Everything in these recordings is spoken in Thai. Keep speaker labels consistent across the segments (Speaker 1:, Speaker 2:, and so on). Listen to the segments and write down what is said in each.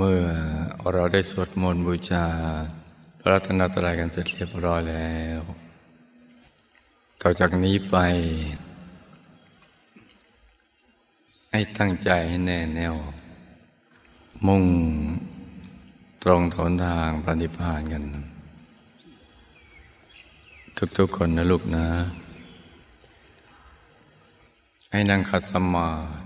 Speaker 1: เมื่อเราได้สวดมนต์บูชา พระรัตนตรัยกันเสร็จเรียบร้อยแล้ว ต่อจากนี้ไป ให้ตั้งใจให้แน่แน่ว มุ่งตรงทนทางปฏิพานกัน ทุกๆคนนะลูกนะ ให้นั่งขัดสมาธิ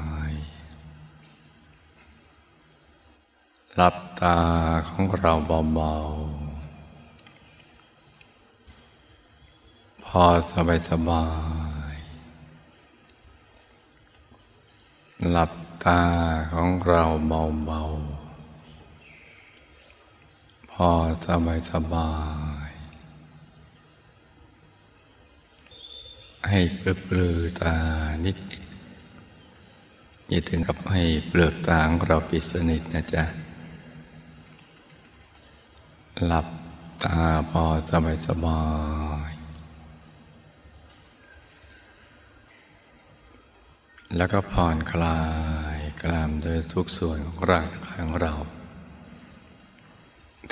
Speaker 1: ย หลับตาของเราเบาๆ พอสบายสบาย หลับตาของเราเบาๆ พอสบายสบาย ให้ปลือตานิดอย่าถึงกับให้เปลือกตาของเราปิดสนิทนะจ๊ะ หลับตาพอสบายสบายแล้วก็ผ่อนคลายกล้ามเนื้อทุกส่วนของร่างกายของเรา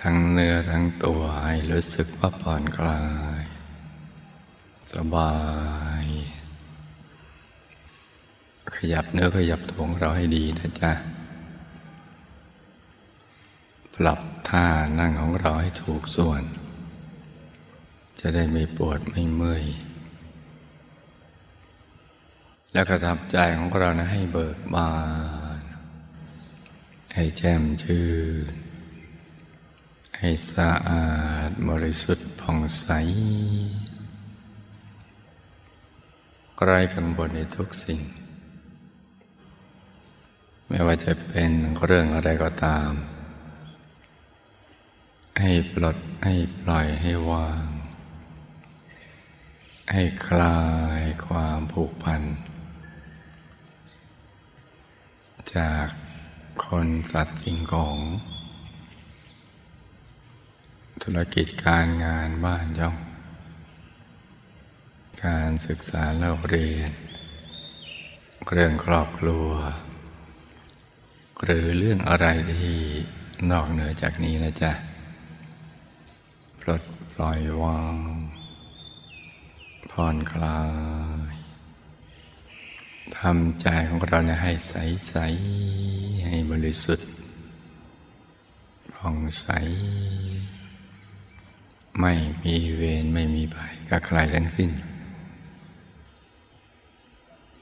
Speaker 1: ทั้งเนื้อทั้งตัวให้รู้สึกว่าผ่อนคลาย สบาย ขยับเนื้อขยับตัวของเราให้ดีนะจ๊ะ ปรับท่านั่งของเราให้ถูกส่วน จะได้ไม่ปวดไม่เมื่อย แล้วก็ทำใจของเรานะให้เบิกบาน ให้แจ่มชื่น ให้สะอาดบริสุทธิ์ผ่องใสไร้กังวลในทุกสิ่ง ไม่ว่าจะเป็นเรื่องอะไรก็ตาม ให้ปลดให้ปล่อยให้วาง ให้คลายความผูกพัน จากคนสัตว์สิ่งของ ธุรกิจการงานบ้านย่อง การศึกษาเล่าเรียน เรื่องครอบครัว หรือเรื่องอะไรที่นอกเหนือจากนี้นะจ๊ะ ปลดปล่อยวาง ผ่อนคลายทำใจของเราเนี่ยให้ใสใสให้บริสุทธิ์ผ่องใส ไม่มีเวรไม่มีภัยกับใครทั้งสิ้น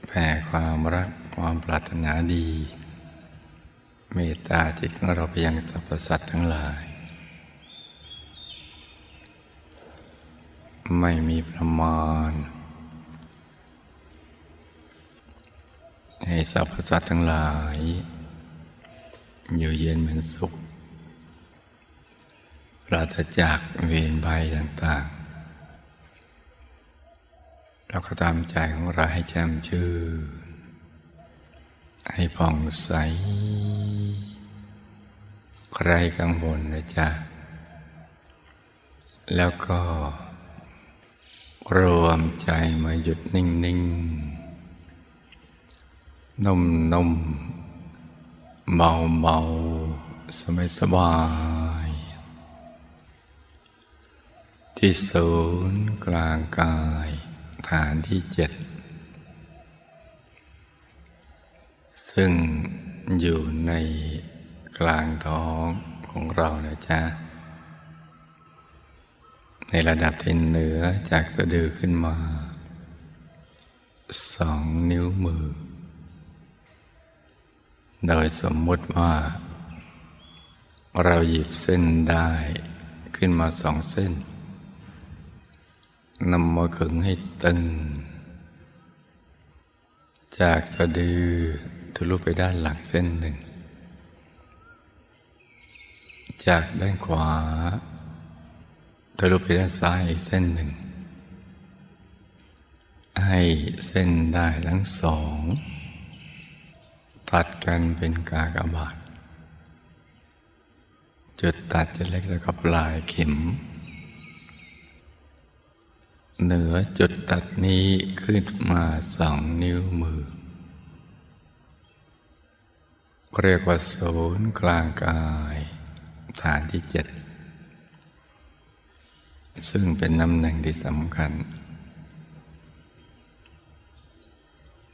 Speaker 1: แผ่ความรักความปรารถนาดี เมตตาจิตของเราไปยังสรรพสัตว์ทั้งหลาย ไม่มีประมาณ ให้สรรพสัตว์ทั้งหลาย อยู่เย็นเป็นสุขปราศจากเวรภัยต่างๆ เราก็ตามใจของเราให้แจ่มชื่นให้ผ่องใส ใครกังวลนะจ๊ะ แล้วก็ รวมใจมาหยุดนิ่งนิ่งนุ่มนุ่มเบาเบาสบายสบาย ที่ศูนย์กลางกาย ฐานที่เจ็ด ซึ่งอยู่ในกลางท้องของเรานะจ๊ะ ในระดับที่เหนือจากสะดือขึ้นมาสองนิ้วมือ โดยสมมุติว่า เราหยิบเส้นได้ขึ้นมาสองเส้นนำมาขึงให้ตึง จากสะดือทะลุไปด้านหลังเส้นหนึ่ง จากด้านขวา ทะลุไปด้านซ้ายอีกเส้นหนึ่ง ให้เส้นได้ทั้งสอง ตัดกันเป็นกากบาท จุดตัดจะเล็กแล้วก็ปลายเข็ม เหนือจุดตัดนี้ขึ้นมาสองนิ้วมือ เรียกว่าศูนย์กลางกาย ฐานที่เจ็ด ซึ่งเป็นตำแหน่งที่สำคัญ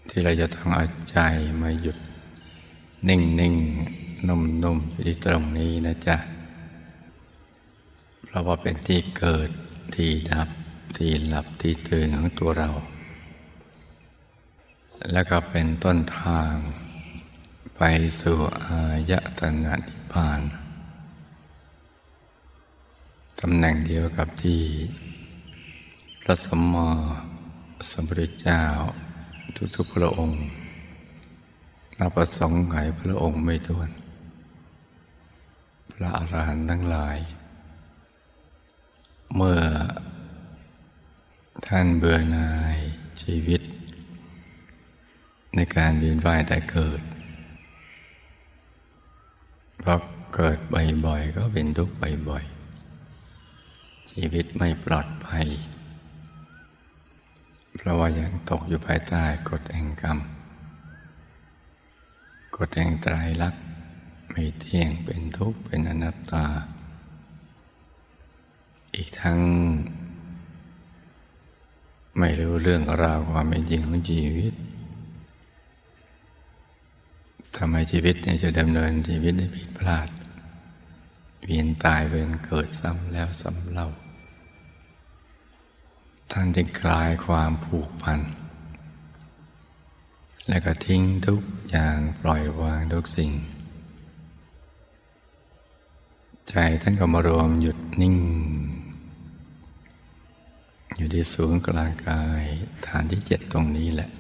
Speaker 1: ที่เราจะต้องเอาใจมาหยุด นิ่งนิ่งนุ่มนุ่มอยู่ที่ตรงนี้นะจ๊ะ เพราะว่าเป็นที่เกิดที่ดับ ที่หลับที่ตื่นของตัวเรา แล้วก็เป็นต้นทาง ไปสู่อายตนะนิพพาน ตำแหน่งเดียวกับที่ พระสมมสัมพุทธเจ้าทุกๆพระองค์นับประสงค์ไขพระองค์ไม่ท้วน พระอรหันต์ทั้งหลาย เมื่อท่านเบื่อหน่ายชีวิต ในการเวียนว่ายแต่เกิดพอเกิดบ่อยๆก็เป็นทุกข์บ่อยๆ ชีวิตไม่ปลอดภัย เพราะว่ายังตกอยู่ภายใต้กฎแห่งกรรม กฎแห่งไตรลักษณ์ไม่เที่ยงเป็นทุกข์เป็นอนัตตา อีกทั้ง ไม่รู้เรื่องราวความเป็นจริงของชีวิตทำไมชีวิตเนี่ยจะดำเนินชีวิตได้ผิดพลาด เวียนตายเวียนเกิดซ้ำแล้วซ้ำเล่า ท่านจึงคลายความผูกพัน และก็ทิ้งทุกอย่างปล่อยวางทุกสิ่ง ใจท่านก็มารวมหยุดนิ่ง อยู่ที่ศูนย์กลางกายฐานที่เจ็ดตรงนี้แหละ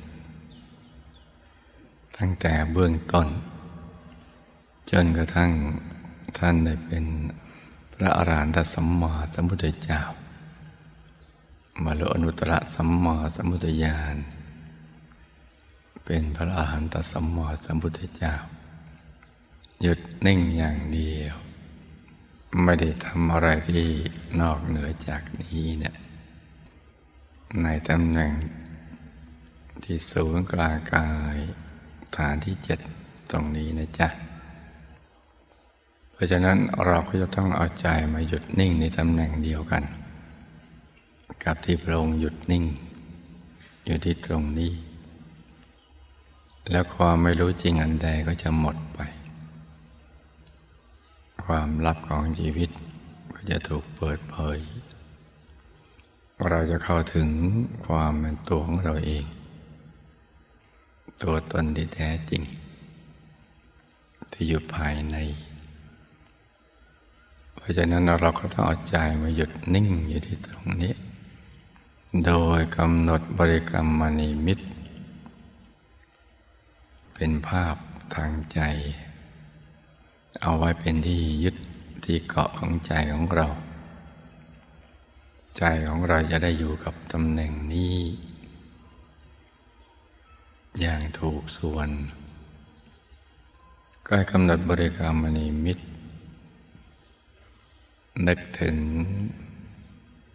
Speaker 1: ตั้งแต่เบื้องต้น จนกระทั่ง ท่านได้เป็นพระอรหันตสัมมาสัมพุทธเจ้า มาลุอนุตตรสัมมาสัมพุทธญาณ เป็นพระอรหันตสัมมาสัมพุทธเจ้า หยุดนิ่งอย่างเดียว ไม่ได้ทำอะไรที่นอกเหนือจากนี้เนี่ย ในตำแหน่งที่สูงกลางกายฐานที่เจ็ดตรงนี้นะจ๊ะ เพราะฉะนั้นเราก็จะต้องเอาใจมาหยุดนิ่งในตำแหน่งเดียวกัน กับที่พระองค์หยุดนิ่ง อยู่ที่ตรงนี้ แล้วความไม่รู้จริงอันใดก็จะหมดไป ความลับของชีวิตก็จะถูกเปิดเผย เราจะเข้าถึงความเป็นตัวของเราเอง ตัวตนที่แท้จริง ที่อยู่ภายใน ราะฉะนั้นเราก็ต้องเอาใจมาหยุดนิ่งอยู่ที่ตรงนี้ โดยกำหนดบริกรรมมณีมิตร เป็นภาพทางใจ เอาไว้เป็นที่ยึดที่เกาะของใจของเรา ใจของเราจะได้อยู่กับตำแหน่งนี้ อย่างถูกส่วนก็กำหนดบริกรรมมณีมิตร นึกถึง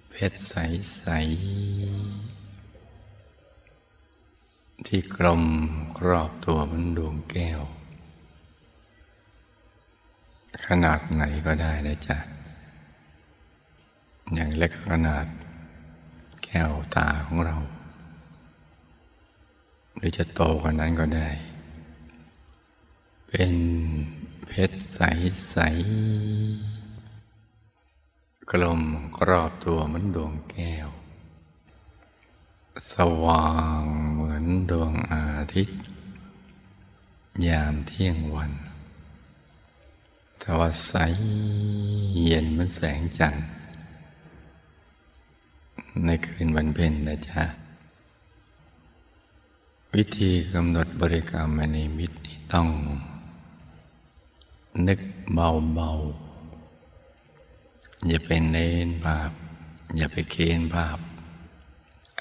Speaker 1: เพชรใส ๆ ที่กลมรอบตัวมันดวงแก้ว ขนาดไหนก็ได้นะจ๊ะ อย่างเล็กขนาดแก้วตาของเรา หรือจะโตกว่านั้นก็ได้ เป็นเพชรใส ๆ กลมกรอบตัวเหมือนดวงแก้ว สว่างเหมือนดวงอาทิตย์ ยามเที่ยงวันแต่ว่าใสเย็นเหมือนแสงจันทร์ในคืนวันเพ็ญนะจ๊ะ วิธีกำหนดบริกรรมในมิตที่ต้อง นึกเบาๆ อย่าเป็นเน้นบาป อย่าไปเค้นภาพ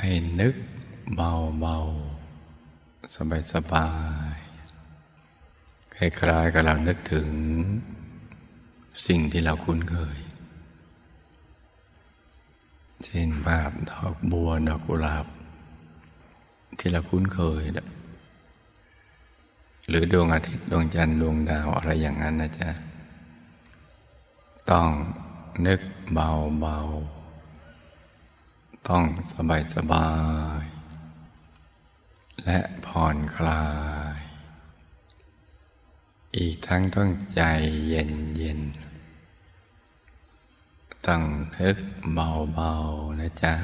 Speaker 1: ให้นึกเบาเบาสบายสบายคล้ายๆกับเรานึกถึงสิ่งที่เราคุ้นเคย เช่นภาพดอกบัวดอกกุหลาบ ที่เราคุ้นเคยนะหรือดวงอาทิตย์ดวงจันทร์ดวงดาวอะไรอย่างนั้นนะจ๊ะ ต้อง นึกเบาเบาต้องสบายสบาย และผ่อนคลาย อีกทั้งต้องใจเย็นเย็นต้องนึกเบาเบานะจ๊ะ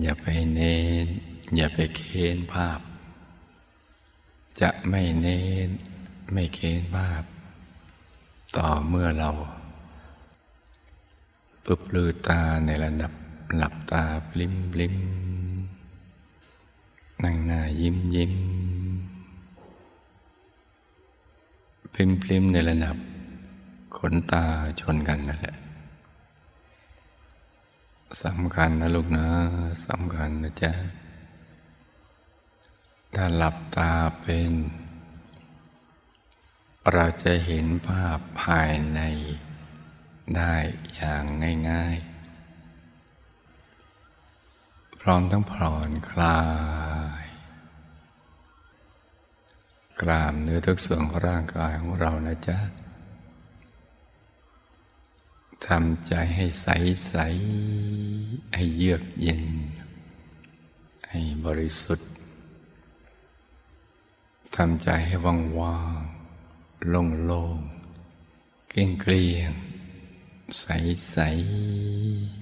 Speaker 1: อย่าไปเน้น อย่าไปเค้นภาพ จะไม่เน้น ไม่เค้นภาพ ต่อเมื่อเราปึบลือตาในระดับหลับตาปลิ้มปลิ้มนั่งหน้ายิ้มยิ้มปลิมปลิมในระดับขนตาชนกันนั่นแหละสำคัญนะลูกนะสำคัญนะจ๊ะถ้าหลับตาเป็น เราจะเห็นภาพภายในได้อย่างง่าย ๆ พร้อมทั้งผ่อนคลาย กรามเนื้อทุกส่วนของร่างกายของเรานะจ๊ะทำใจให้ใสใสให้เยือกเย็น ให้บริสุทธิ์ทำใจให้ว่างว่าง โล่งโล่งเกลี้ยงเกลี้ยง ใส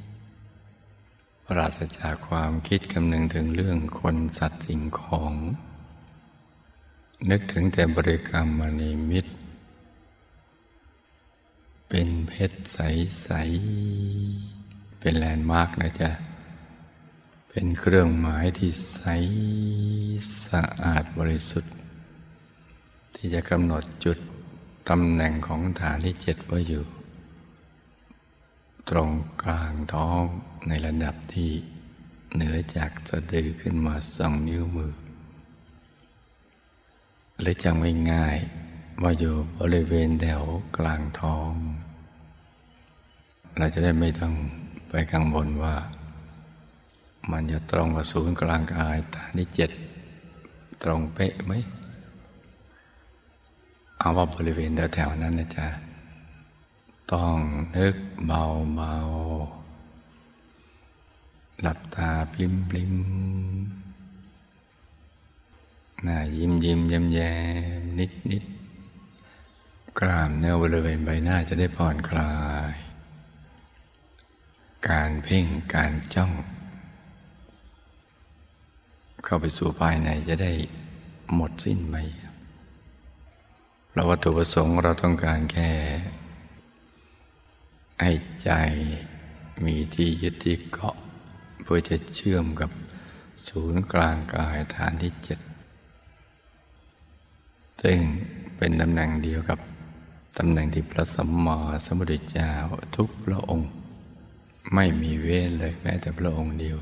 Speaker 1: ๆ ปราศจากความคิดคำนึงถึงเรื่องคนสัตว์สิ่งของ นึกถึงแต่บริกรรมมณีมิตร เป็นเพชรใส ๆ เป็นแลนด์มาร์กนะจ๊ะเป็นเครื่องหมายที่ใสสะอาดบริสุทธิ์ ที่จะกำหนดจุดตำแหน่งของฐานที่เจ็ดไว้อยู่ ตรงกลางท้องในระดับที่เหนือจากสะดือขึ้นมาสองนิ้วมือหรือจำง่ายๆว่าอยู่บริเวณแถวกลางท้อง เราจะได้ไม่ต้องไปกังวลว่า มันจะตรงกับศูนย์กลางกายฐานที่เจ็ดตรงเป๊ะไหม เอาว่าบริเวณแถวๆนั้นนะจ๊ะต้องนึกเบาเบาหลับตาปลิมปลิมหน้ายิ้มยิ้มย้มแย้มนิดนิดกล้ามเนื้อบริเวณใบหน้าจะได้ผ่อนคลาย การเพ่งการจ้อง เข้าไปสู่ภายในจะได้หมดสิ้นไป เราวัตถุประสงค์เราต้องการแค่ให้ใจมีที่ยึดที่เกาะ เพื่อจะเชื่อมกับศูนย์กลางกายฐานที่เจ็ดซึ่งเป็นตำแหน่งเดียวกับตำแหน่งที่พระสัมมาสัมพุทธเจ้าทุกพระองค์ ไม่มีเว้นเลยแม้แต่พระองค์เดียว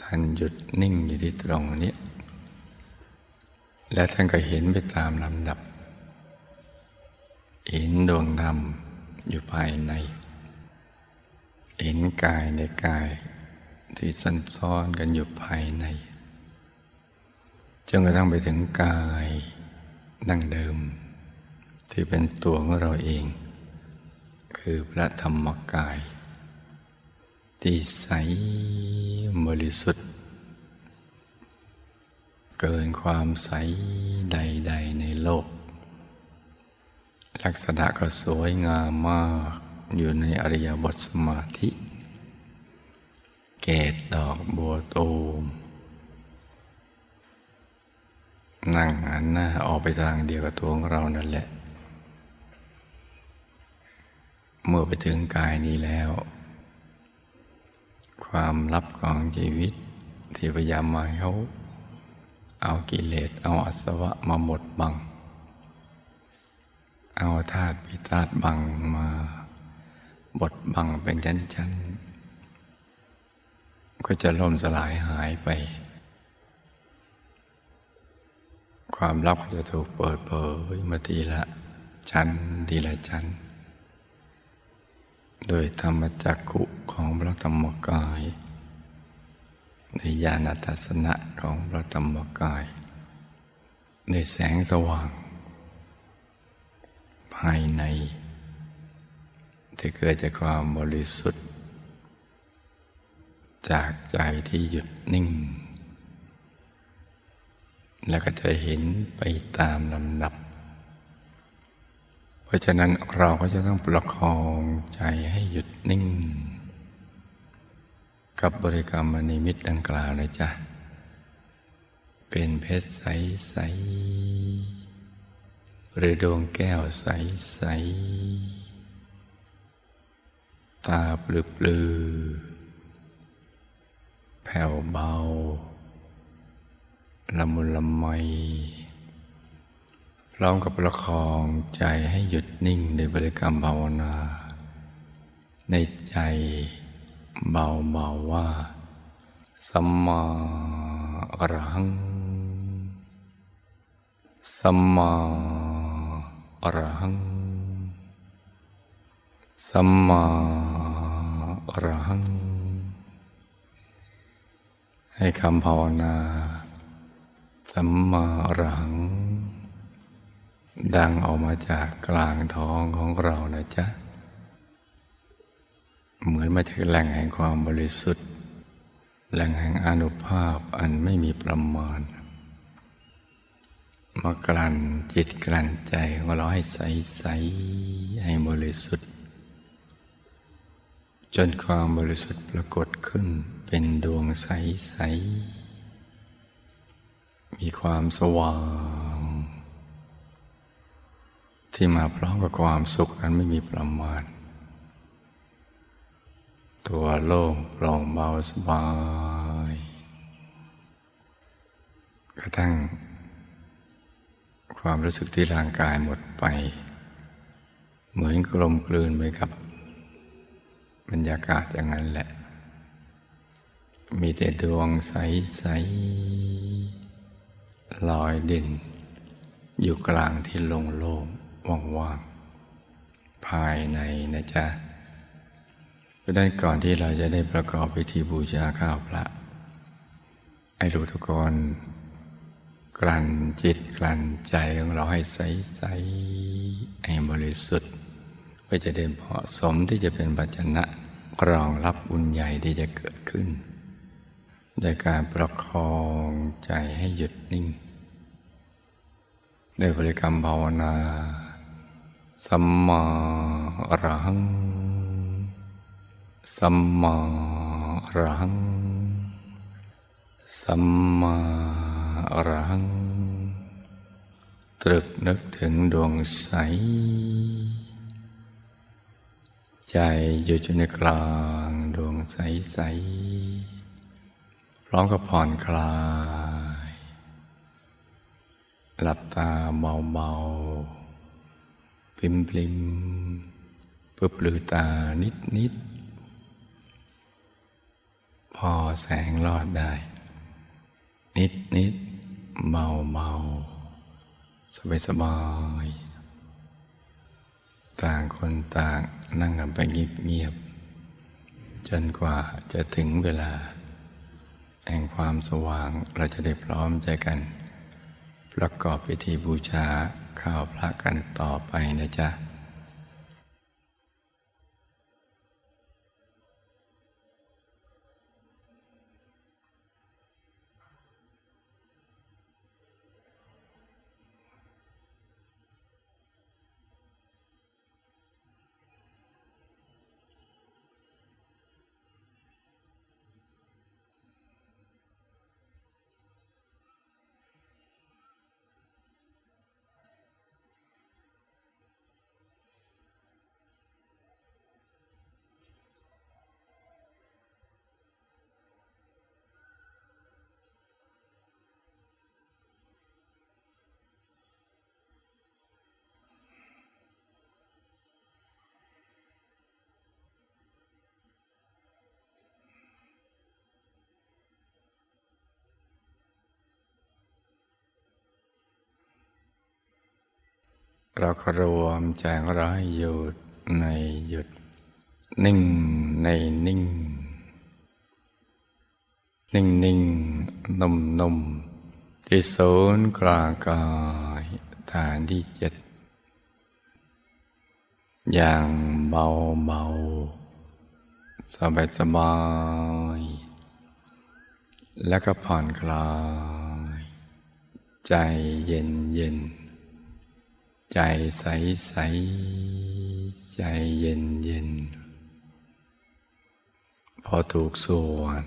Speaker 1: ท่านหยุดนิ่งอยู่ที่ตรงนี้ และท่านก็เห็นไปตามลำดับ เห็นดวงธรรมอยู่ภายใน เห็นกายในกายที่ซันซ้อนกันอยู่ภายใน จนกระทั่งไปถึงกายดั้งเดิม ที่เป็นตัวของเราเอง คือพระธรรมกาย ที่ใสบริสุทธิ์ เกินความใสใด ๆ ในโลก ลักษณะก็สวยงามมากอยู่ในอริยบทสมาธิ เกตดอกบัวตูม นั่งหันหน้าออกไปทางเดียวกับตัวของเรานั่นแหละ เมื่อไปถึงกายนี้แล้ว ความลับของชีวิตที่พยายามมาเขา เอากิเลสเอาอสวะมาหมดบัง เอาธาตุพิธาตบังมาบดบังเป็นชั้นๆ ก็จะล่มสลายหายไป ความลับจะถูกเปิดเผยมาทีละชั้นทีละชั้น โดยธรรมจักขุของพระธรรมกาย ในญาณทัศนะของพระธรรมกาย ในแสงสว่าง ภายใน ที่เกิดจากความบริสุทธิ์ จากใจที่หยุดนิ่ง แล้วก็จะเห็นไปตามลำดับ เพราะฉะนั้นเราก็จะต้องประคองใจให้หยุดนิ่ง กับบริกรรมนิมิตดังกล่าวนะจ๊ะ เป็นเพชรใสๆหรือดวงแก้วใสๆตาปลือปลือ แผ่วเบา ละมุนละไมพร้อมกับประคองใจให้หยุดนิ่งในบริกรรมภาวนา ในใจ เบาเบาว่า สัมมาอรหัง สัมมาอรหัง สัมมาอรหัง ให้คำภาวนา สัมมาอรหัง ดังออกมาจากกลางท้องของเรานะจ๊ะ เหมือนมาจากแหล่งแห่งความบริสุทธิ์ แหล่งแห่งอนุภาพอันไม่มีประมาณ มากลั่นจิตกลั่นใจของเราให้ใสใสให้บริสุทธิ์ จนความบริสุทธิ์ปรากฏขึ้นเป็นดวงใสๆมีความสว่าง ที่มาพร้อมกับความสุขอันไม่มีประมาณ ตัวโล่งโปร่งเบาสบาย กระทั่ง ความรู้สึกที่ร่างกายหมดไป เหมือนกลมกลืนไปกับบรรยากาศอย่างนั้นแหละ มีแต่ดวงใส ๆ ลอยเด่น อยู่กลางที่โล่งๆว่างๆ ภายในนะจ๊ะ เพราะนั้นก่อนที่เราจะได้ประกอบพิธีบูชาข้าวพระ ไอ้รู้ทุกคนกลั่นจิตกลั่นใจของเราให้ใสๆให้บริสุทธิ์เพื่อจะเดินเหมาะสมที่จะเป็นปัจจนะรองรับบุญใหญ่ที่จะเกิดขึ้นโดยการประคองใจให้หยุดนิ่งด้วยบริกรรมภาวนา สัมมาอรหัง สัมมารัง สัมมารัง ตรึกนึกถึงดวงใส ใจอยู่ในกลางดวงใสๆพร้อมกับผ่อนคลาย หลับตาเบาๆพิมพลิมเพื่อปลือตานิดๆ พอแสงรอดได้ นิดนิดเบาเบาสบายสบาย ต่างคนต่างนั่งกันไปเงียบๆจนกว่าจะถึงเวลา แห่งความสว่างเราจะได้พร้อมใจกัน ประกอบพิธีบูชาข้าวพระกันต่อไปนะจ๊ะ ก็รวมใจของเราให้หยุดในหยุด นิ่งในนิ่ง นิ่งนิ่งนุ่มนุ่มที่ศูนย์กลางกายฐานที่เจ็ดอย่างเบาเบาสบายสบาย แล้วก็ผ่อนคลาย ใจเย็นเย็น ใจใสใสใจเย็นเย็น พอถูกส่วน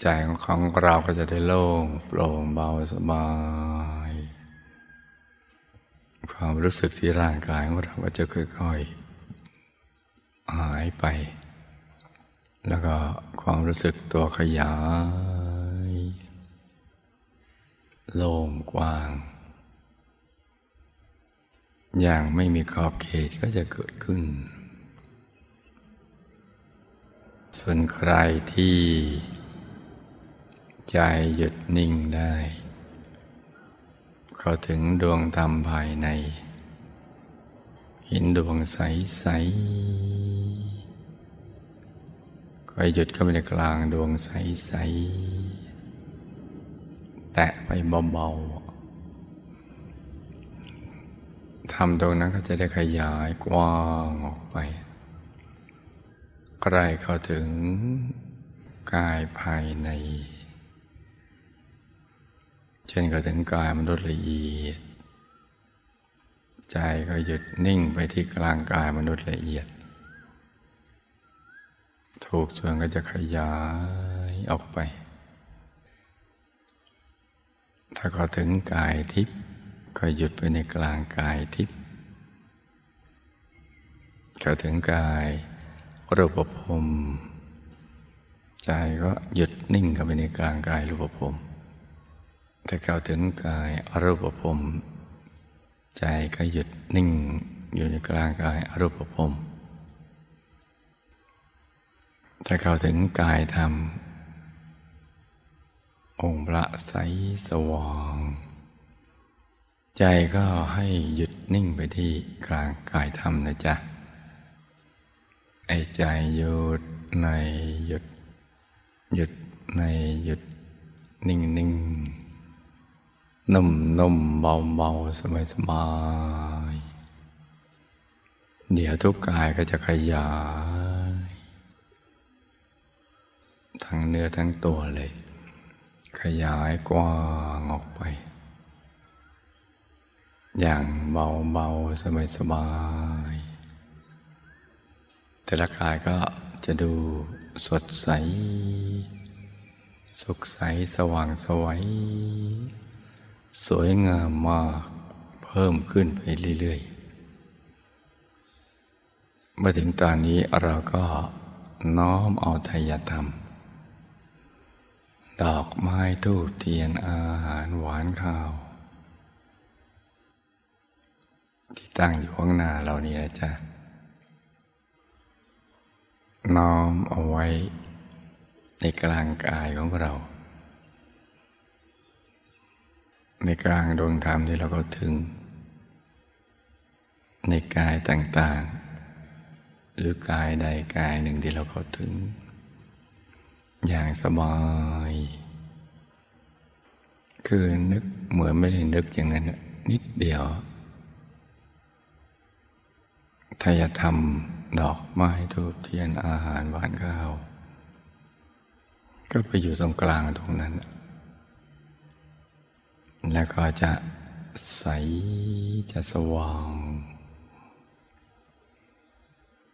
Speaker 1: ใจของเราก็จะได้โล่งโปร่งเบาสบาย ความรู้สึกที่ร่างกายของเราก็จะค่อยๆหายไป แล้วก็ความรู้สึกตัวขยาย โล่งกว้าง อย่างไม่มีขอบเขตก็จะเกิดขึ้น ส่วนใครที่ใจหยุดนิ่งได้ เข้าถึงดวงธรรมภายใน เห็นดวงใสใสก็หยุดเข้าไปในกลางดวงใสใสแตะไปเบาๆ ทำตรงนั้นก็จะได้ขยายกว้างออกไปใกล้เข้าถึงกายภายใน เช่นก็ถึงกายมนุษย์ละเอียด ใจก็หยุดนิ่งไปที่กลางกายมนุษย์ละเอียด ถูกส่วนก็จะขยายออกไป ถ้าก็ถึงกายทิพย์ ก็หยุดไปในกลางกายทิพย์เข้าถึงกายรูปภพใจก็หยุดนิ่งเข้าไปในกลางกายรูปภพถ้าเข้าถึงกายอรูปภพใจก็หยุดนิ่งอยู่ในกลางกายอรูปภพถ้าเข้าถึงกายธรรม องค์พระใสสว่าง ใจก็ให้หยุดนิ่งไปที่กลางกายธรรมนะจ๊ะ ไอ้ใจหยุดในหยุด หยุดในหยุดนิ่งนิ่งนุ่มนุ่มเบาเบาสบายสบาย เดี๋ยวทุกกายก็จะขยาย ทั้งเนื้อทั้งตัวเลย ขยายกว้างออกไป อย่างเบาเบาสบายสบาย แต่ละกายก็จะดูสดใส สุขใสสว่างสวัยสวยงามมากเพิ่มขึ้นไปเรื่อยๆเมื่อถึงตอนนี้เราก็น้อมเอาทายธรรม ดอกไม้ทูบเทียนอาหารหวานข้าว ที่ตั้งอยู่ข้างหน้าเรานี่นะจ๊ะ น้อมเอาไว้ในกลางกายของเรา ในกลางดวงธรรมที่เราก็ถึง ในกายต่างๆ หรือกายใดกายหนึ่งที่เราเข้าถึง อย่างสบายคือนึกเหมือนไม่ได้นึกอย่างนั้นนิดเดียว ทายธรรม ดอกไม้ทูบเทียนอาหารหวานข้าว ก็ไปอยู่ตรงกลางตรงนั้น แล้วก็จะใสจะสว่าง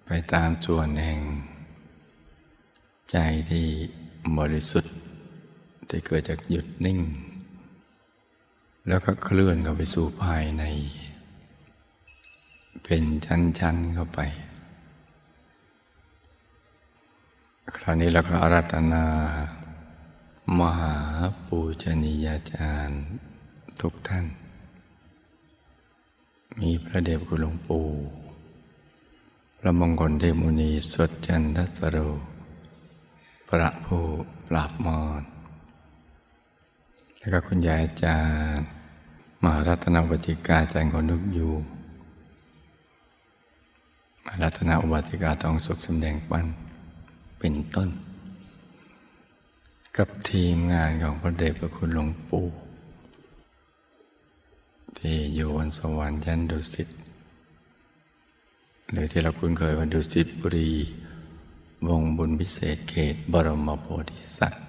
Speaker 1: ไปตามส่วนแห่ง ใจที่บริสุทธิ์ที่เกิดจากหยุดนิ่ง แล้วก็เคลื่อนเข้าไปสู่ภายใน เป็นชั้น ๆ เข้าไป คราวนี้เราก็อารัตนา มหาปูชนียาจารย์ทุกท่าน มีพระเดชคุณหลวงปู่พระมงคลเทมุนีสดจันทัสโร พระผู้ปราบมอนแล้วก็คุณยายอาจารย์มหารัตนวัติกาใจคนนึกยู่ มารัตนวัติกาทองสุขสำแดงปั้นเป็นต้น กับทีมงานของพระเดชพระคุณหลวงปู่ที่อยู่บนสวรรค์ยันดุสิตหรือที่เราคุ้นเคยว่าดุสิตบุรี วงบุญพิเศษเขต บรมโพธิสัตว์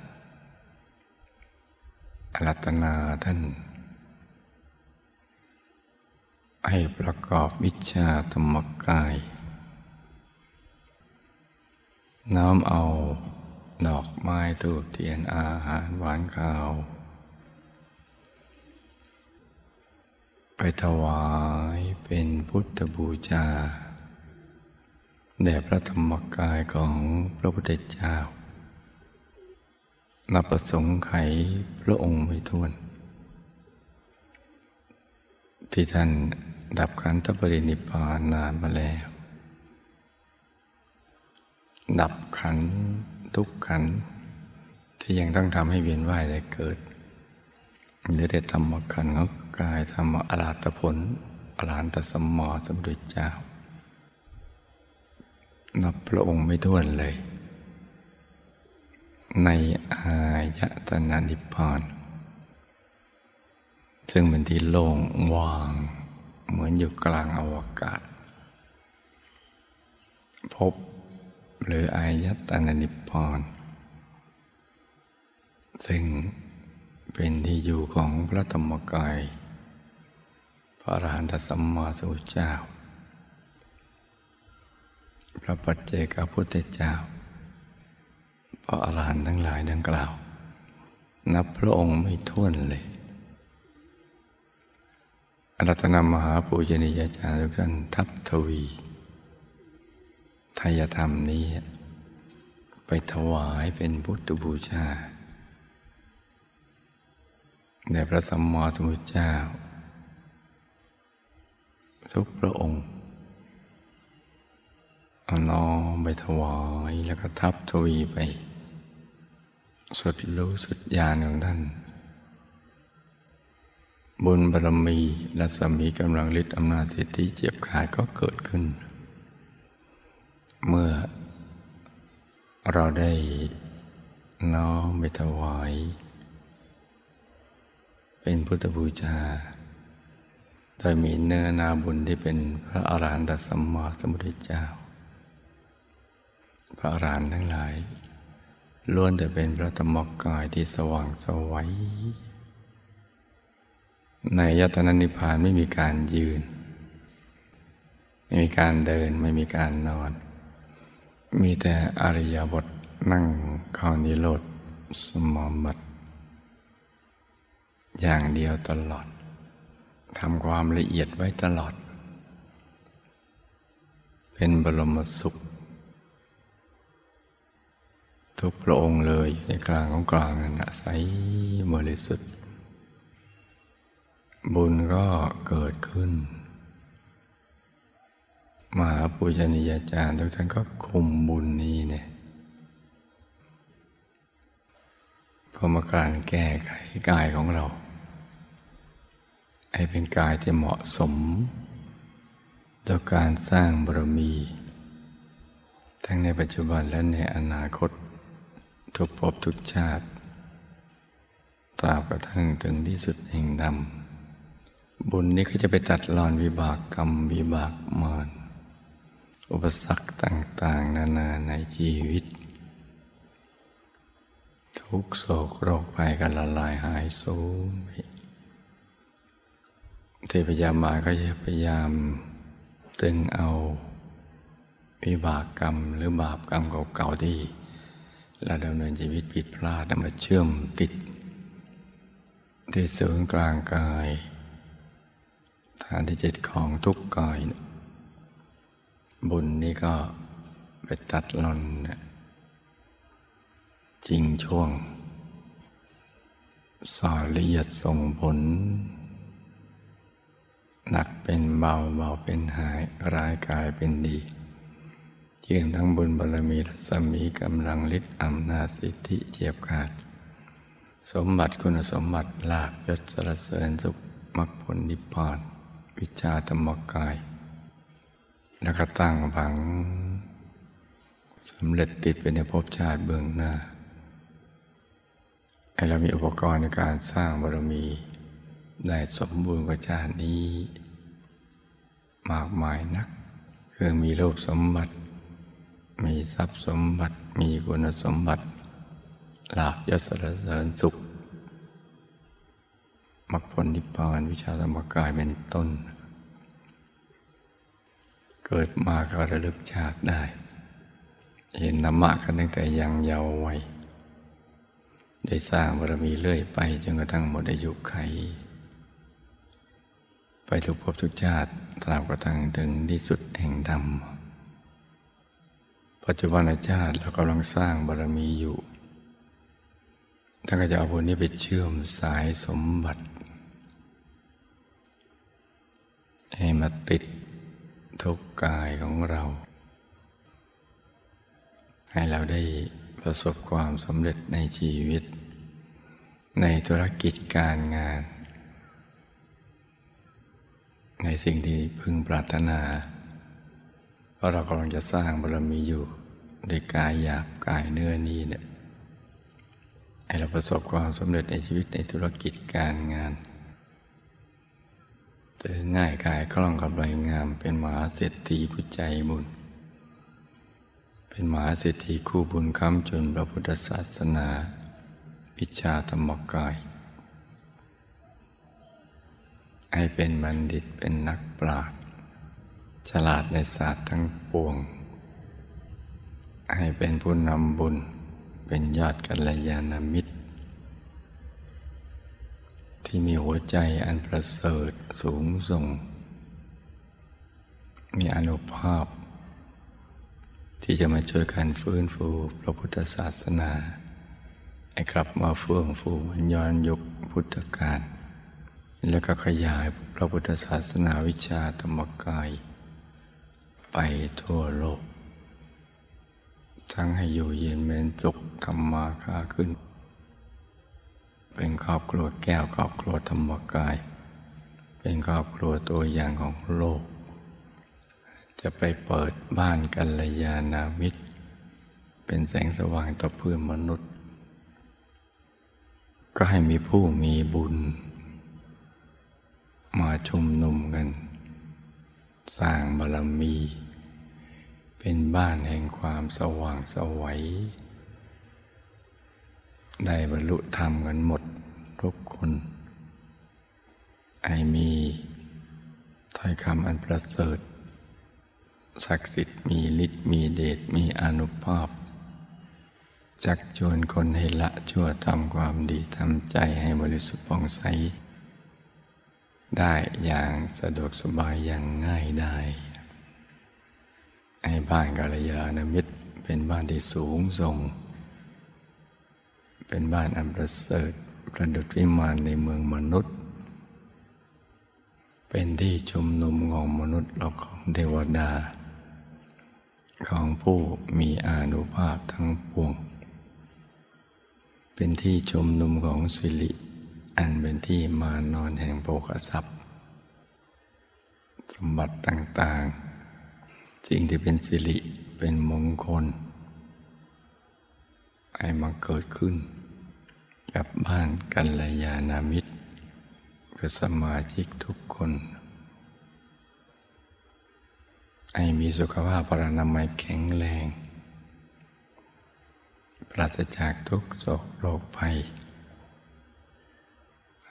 Speaker 1: อรัตนาท่าน ให้ประกอบวิชาธรรมกาย น้อมเอา ดอกไม้ตูบเทียนอาหารหวานข้าว ไปถวายเป็นพุทธบูชาแด่พระธรรมกายของพระพุทธเจ้านับประสงค์ไขพระองค์ไม่ท้วน ที่ท่านดับขันธปรินิพพานนานมาแล้ว ดับขันทุกขัน ที่ยังต้องทำให้เวียนว่ายได้เกิดหรือได้ธรรมขันของกายธรรมอรหัตผลอรหันตสมมอสมดุจเจ้า นับพระองค์ไม่ท้วนเลย ในอายตนะนิพพานซึ่งเป็นที่โล่งว่าง เหมือนอยู่กลางอวกาศ พบ หรืออายตนะนิพพานซึ่งเป็นที่อยู่ของพระธรรมกาย พระอรหันตสัมมาสัมพุทธเจ้า พระปัจเจกพุทธเจ้า พระอรหันต์ทั้งหลายดังกล่าว นับพระองค์ไม่ท้วนเลยอรัตนามหาปูชนียาจารย์ทุกท่านทัพทวี ทายธรรมนี้ ไปถวายเป็นพุทธบูชาแด่พระสัมมาสัมพุทธเจ้า ทุกพระองค์เอาน้อมไปถวายแล้วก็ทับทวีไป สุดรู้สุดญาณของท่าน บุญบารมีและสมีกำลังฤทธิ์อำนาจสิทธิเจ็บขาดก็เกิดขึ้น เมื่อเราได้น้อมไปถวาย เป็นพุทธบูชาโดยมีเนื้อนาบุญที่เป็นพระอรหันตสัมมาสัมพุทธเจ้า พระอรหันต์ทั้งหลายล้วนแต่เป็นพระธรรมกายที่สว่างสวัยในยตนานิพพานไม่มีการยืน ไม่มีการเดินไม่มีการนอน มีแต่อริยบทนั่งเข้านิโรธสมบัติอย่างเดียวตลอดทำความละเอียดไว้ตลอด เป็นบรมสุข ทุกพระองค์เลยในกลางของกลางนั่นใสบริสุทธิ์ บุญก็เกิดขึ้น มหาปุญญาจารย์ทุกท่านก็คุมบุญนี้เนี่ยพอมาการแก้ไขกายของเรา ให้เป็นกายที่เหมาะสมต่อการสร้างบารมี ทั้งในปัจจุบันและในอนาคต ทุกภพทุกชาติ ตราบกระทั่งถึงที่สุดแห่งดำบุญนี้ก็จะไปตัดรอนวิบากกรรมวิบากมาร อุปสรรคต่าง ๆ นานาในชีวิต ทุกโศกโรคภัยกันละลายหายสูญไปเทพยามมาก็จะพยายามตึงเอาวิบากกรรมหรือบาปกรรมเก่าๆที่เราดำเนินชีวิตผิดพลาดมาเชื่อมติด ที่ศูนย์กลางกาย ฐานที่เจ็ดของทุกกาย บุญนี้ก็ไปตัดลนจริงช่วง สอละเอียดส่งผล หนักเป็นเบาเบาเป็นหายร้ายกายเป็นดีเยื่งทั้งบุญบารมีรัศมีกำลังฤทธิ์อำนาจสิทธิเจียบขาด สมบัติคุณสมบัติลาบยศสรเสริญสุขมรรคผลนิพพาน วิชาธรรมกาย แล้วก็ตั้งผังสำเร็จติดไปในภพชาติเบื้องหน้าไอเรามีอุปกรณ์ในการสร้างบารมีได้สมบูรณ์กว่าชาตินี้ มากมายนัก คือมีรูปสมบัติ มีทรัพย์สมบัติ มีคุณสมบัติลาบยศสรเสริญสุขมรรคผลนิพพานวิชาธรรมกายเป็นต้น เกิดมาก็ระลึกชาติได้ เห็นธรรมะกันตั้งแต่ยังเยาว์วัยได้สร้างบารมีเรื่อยไปจนกระทั่งหมดอายุไข ไปทุกภพทุกชาติตราบกระทั่งถึงที่สุดแห่งธรรม ปัจจุบันชาติเรากำลังสร้างบารมีอยู่ท่านก็จะเอาบุญนี้ไปเชื่อมสายสมบัติ ให้มาติด ทุกกายของเรา ให้เราได้ประสบความสำเร็จในชีวิต ในธุรกิจการงาน ในสิ่งที่พึงปรารถนา เพราะเรากำลังจะสร้างบารมีอยู่ด้วยกายหยาบกายเนื้อนี้เนี่ยให้เราประสบความสำเร็จในชีวิตในธุรกิจการงาน เจอง่ายกายคล่องกับไรงาม เป็นมหาเศรษฐีผู้ใจบุญ เป็นมหาเศรษฐีคู่บุญค้ำจุนพระพุทธศาสนาวิชาธรรมกาย ให้เป็นบัณฑิตเป็นนักปราชญ์ฉลาดในศาสตร์ทั้งปวง ให้เป็นผู้นำบุญเป็นยอดกัลยาณมิตร ที่มีหัวใจอันประเสริฐสูงส่ง มีอนุภาพ ที่จะมาช่วยกันฟื้นฟูพระพุทธศาสนา ให้กลับมาเฟื่องฟูเหมือนย้อนยุคพุทธกาลแล้วก็ขยายพระพุทธศาสนาวิชาธรรมกาย ไปทั่วโลก ทั้งให้อยู่เย็นเป็นสุขธรรมาคาขึ้น เป็นครอบครัวแก้วครอบครัวธรรมกาย เป็นครอบครัวตัวอย่างของโลก จะไปเปิดบ้านกัลยาณมิตร เป็นแสงสว่างต่อเพื่อนมนุษย์ ก็ให้มีผู้มีบุญ มาชุมนุมกัน สร้างบารมี เป็นบ้านแห่งความสว่างสวัย ได้บรรลุธรรมกันหมดทุกคน ไอมีถ้อยคำอันประเสริฐ ศักดิ์สิทธิ์มีฤทธิ์มีเดชมีอนุภาพ จักชวนคนให้ละชั่วทำความดีทำใจให้บริสุทธิ์ป่องใส ได้อย่างสะดวกสบายอย่างง่ายได้ให้บ้านกาลยานมิตรเป็นบ้านที่สูงส่ง เป็นบ้านอันประเสริฐประดุจวิมานในเมืองมนุษย์ เป็นที่ชุมนุมของมนุษย์และของเทวดา ของผู้มีอานุภาพทั้งปวง เป็นที่ชุมนุมของสิริอันเป็นที่มานอนแห่งโภคทรัพย์ สมบัติต่างๆ สิ่งที่เป็นสิริเป็นมงคล ให้มาเกิดขึ้น กับบ้านกัลยาณมิตรกับสมาชิกทุกคนให้มีสุขภาพปรานามัยแข็งแรง ปราศจากทุกโศกโรคภัย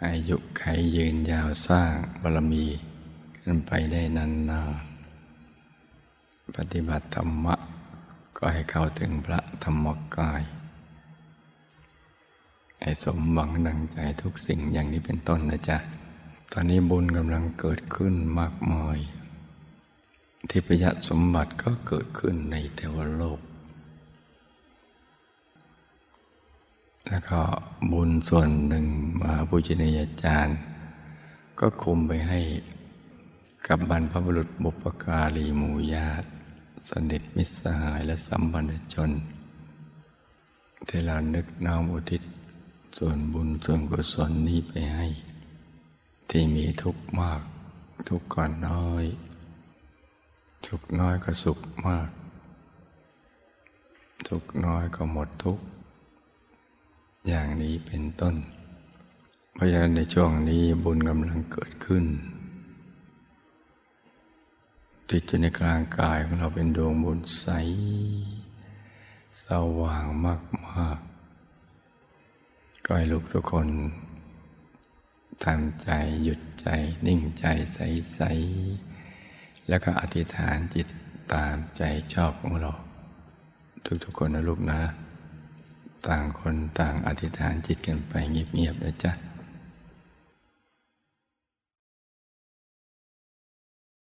Speaker 1: อายุไขยืนยาวสร้างบารมีกันไปได้นานๆ ปฏิบัติธรรมะ ก็ให้เข้าถึงพระธรรมกาย ให้สมหวังดังใจทุกสิ่งอย่างนี้เป็นต้นนะจ๊ะ ตอนนี้บุญกำลังเกิดขึ้นมากมาย ทิพยสมบัติก็เกิดขึ้นในเทวโลก แล้วก็บุญส่วนหนึ่งมาปุจินยาจารย์ ก็คุมไปให้กับบรรพบุรุษบุปการีหมู่ญาติสนิทมิตรสหายและสัมพันธชนที่เรานึกน้อมอุทิศ ส่วนบุญส่วนกุศลนี้ไปให้ ที่มีทุกข์มาก ทุกข์ก่อนน้อย ทุกข์น้อยก็สุขมาก ทุกข์น้อยก็หมดทุกข์อย่างนี้เป็นต้น เพราะฉะนั้นในช่วงนี้บุญกำลังเกิดขึ้น ติดอยู่ในกลางกายของเราเป็นดวงบุญใส สว่างมากๆก็ ให้ลูกทุกคนทำใจหยุดใจนิ่งใจใส ๆ แล้วก็อธิษฐานจิตตามใจชอบของเรา ทุกๆคนนะลูกนะ ต่างคนต่างอธิษฐานจิตกันไปเงียบๆนะจ๊ะ